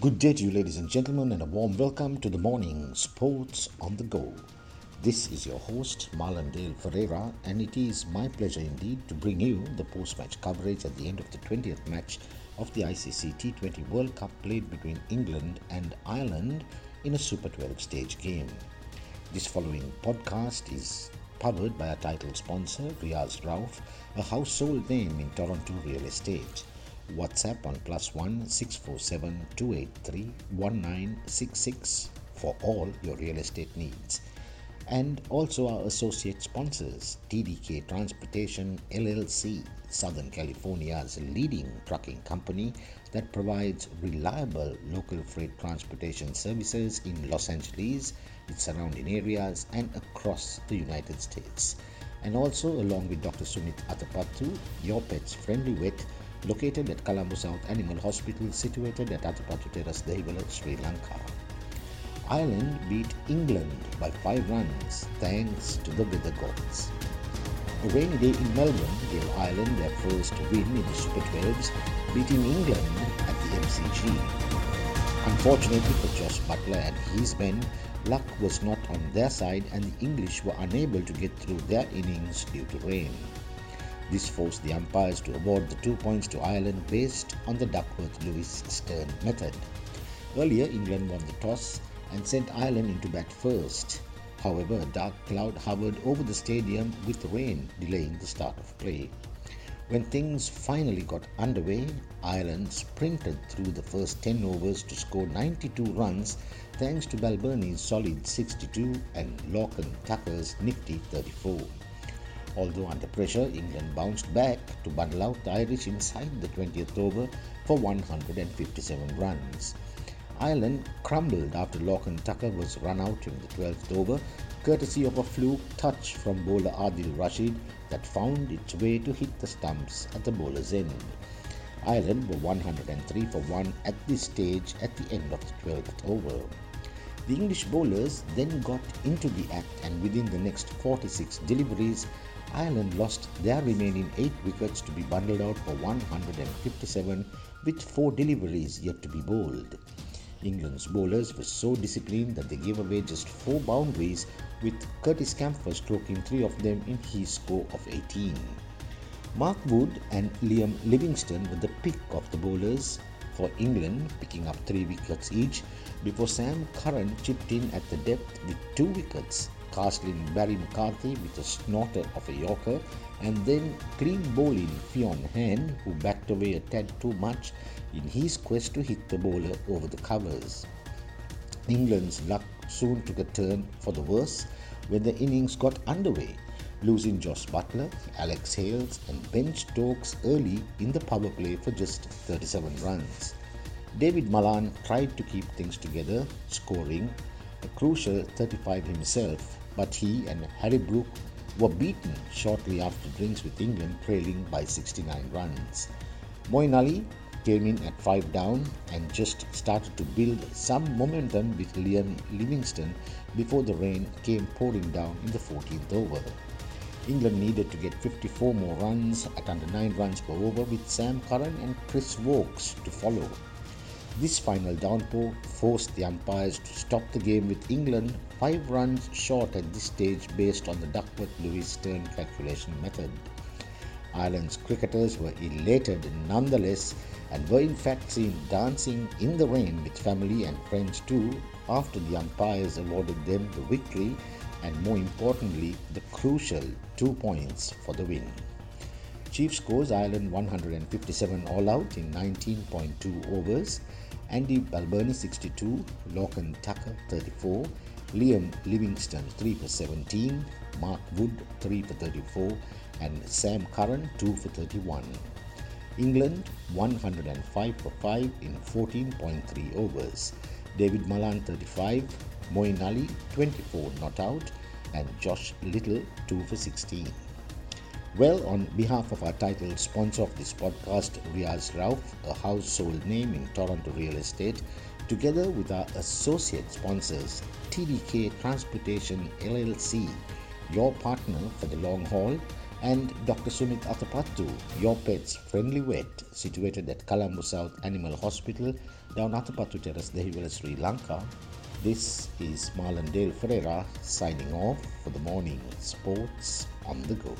Good day to you, ladies and gentlemen, and a warm welcome to the morning Sports on the Go. This is your host, Marlon Dale Ferreira, and it is my pleasure indeed to bring you the post match coverage at the end of the 20th match of the ICC T20 World Cup played between England and Ireland in a Super 12 stage game. This following podcast is powered by our title sponsor, Riaz Rauf, a household name in Toronto real estate. WhatsApp on plus one six four seven two eight three one nine six six for all your real estate needs. And also our associate sponsors, TDK Transportation LLC, Southern California's leading trucking company that provides reliable local freight transportation services in Los Angeles, its surrounding areas, and across the United States. And also, along with Dr. Sumit Atapattu, your pet's friendly vet located at Colombo South Animal Hospital situated at Atapattu Terrace, Dehiwala, Sri Lanka. Ireland beat England by 5 runs thanks to the weather gods. A rainy day in Melbourne gave Ireland their first win in the Super 12s, beating England at the MCG. Unfortunately for Josh Buttler and his men, luck was not on their side and the English were unable to get through their innings due to rain. This forced the umpires to award the two points to Ireland based on the Duckworth Lewis Stern method. Earlier, England won the toss and sent Ireland into bat first. However, a dark cloud hovered over the stadium with rain delaying the start of play. When things finally got underway, Ireland sprinted through the first 10 overs to score 92 runs thanks to Balbirnie's solid 62 and Lorcan Tucker's nifty 34. Although under pressure, England bounced back to bundle out the Irish inside the 20th over for 157 runs. Ireland crumbled after Lorcan Tucker was run out in the 12th over, courtesy of a fluke touch from bowler Adil Rashid that found its way to hit the stumps at the bowler's end. Ireland were 103 for 1 at this stage at the end of the 12th over. The English bowlers then got into the act and within the next 46 deliveries, Ireland lost their remaining 8 wickets to be bundled out for 157 with 4 deliveries yet to be bowled. England's bowlers were so disciplined that they gave away just 4 boundaries with Curtis Campher stroking 3 of them in his score of 18. Mark Wood and Liam Livingstone were the pick of the bowlers for England, picking up 3 wickets each before Sam Curran chipped in at the depth with 2 wickets castling Barry McCarthy with a snorter of a Yorker, and then clean bowling Fionn Hand, who backed away a tad too much in his quest to hit the bowler over the covers. England's luck soon took a turn for the worse when the innings got underway, losing Josh Buttler, Alex Hales, and Ben Stokes early in the power play for just 37 runs. David Malan tried to keep things together, scoring crucial 35 himself but he and Harry Brook were beaten shortly after drinks with England, trailing by 69 runs. Moeen Ali came in at 5 down and just started to build some momentum with Liam Livingstone before the rain came pouring down in the 14th over. England needed to get 54 more runs at under 9 runs per over with Sam Curran and Chris Woakes to follow. This final downpour forced the umpires to stop the game with England five runs short at this stage based on the Duckworth Lewis Stern calculation method. Ireland's cricketers were elated nonetheless and were in fact seen dancing in the rain with family and friends too after the umpires awarded them the victory and more importantly the crucial two points for the win. Chief scores Ireland 157 all out in 19.2 overs. Andy Balbirnie 62, Lorcan Tucker 34, Liam Livingstone 3 for 17, Mark Wood 3 for 34, and Sam Curran 2 for 31. England 105 for 5 in 14.3 overs. David Malan 35, Moeen Ali 24 not out, and Josh Little 2 for 16. Well, on behalf of our title sponsor of this podcast, Riaz Rauf, a household name in Toronto real estate, together with our associate sponsors, TDK Transportation LLC, your partner for the long haul, and Dr. Sumit Athapattu, your pet's friendly vet, situated at Colombo South Animal Hospital, down Athapattu Terrace, Dehiwala, Sri Lanka. This is Marlon Dale Ferreira signing off for the morning sports on the go.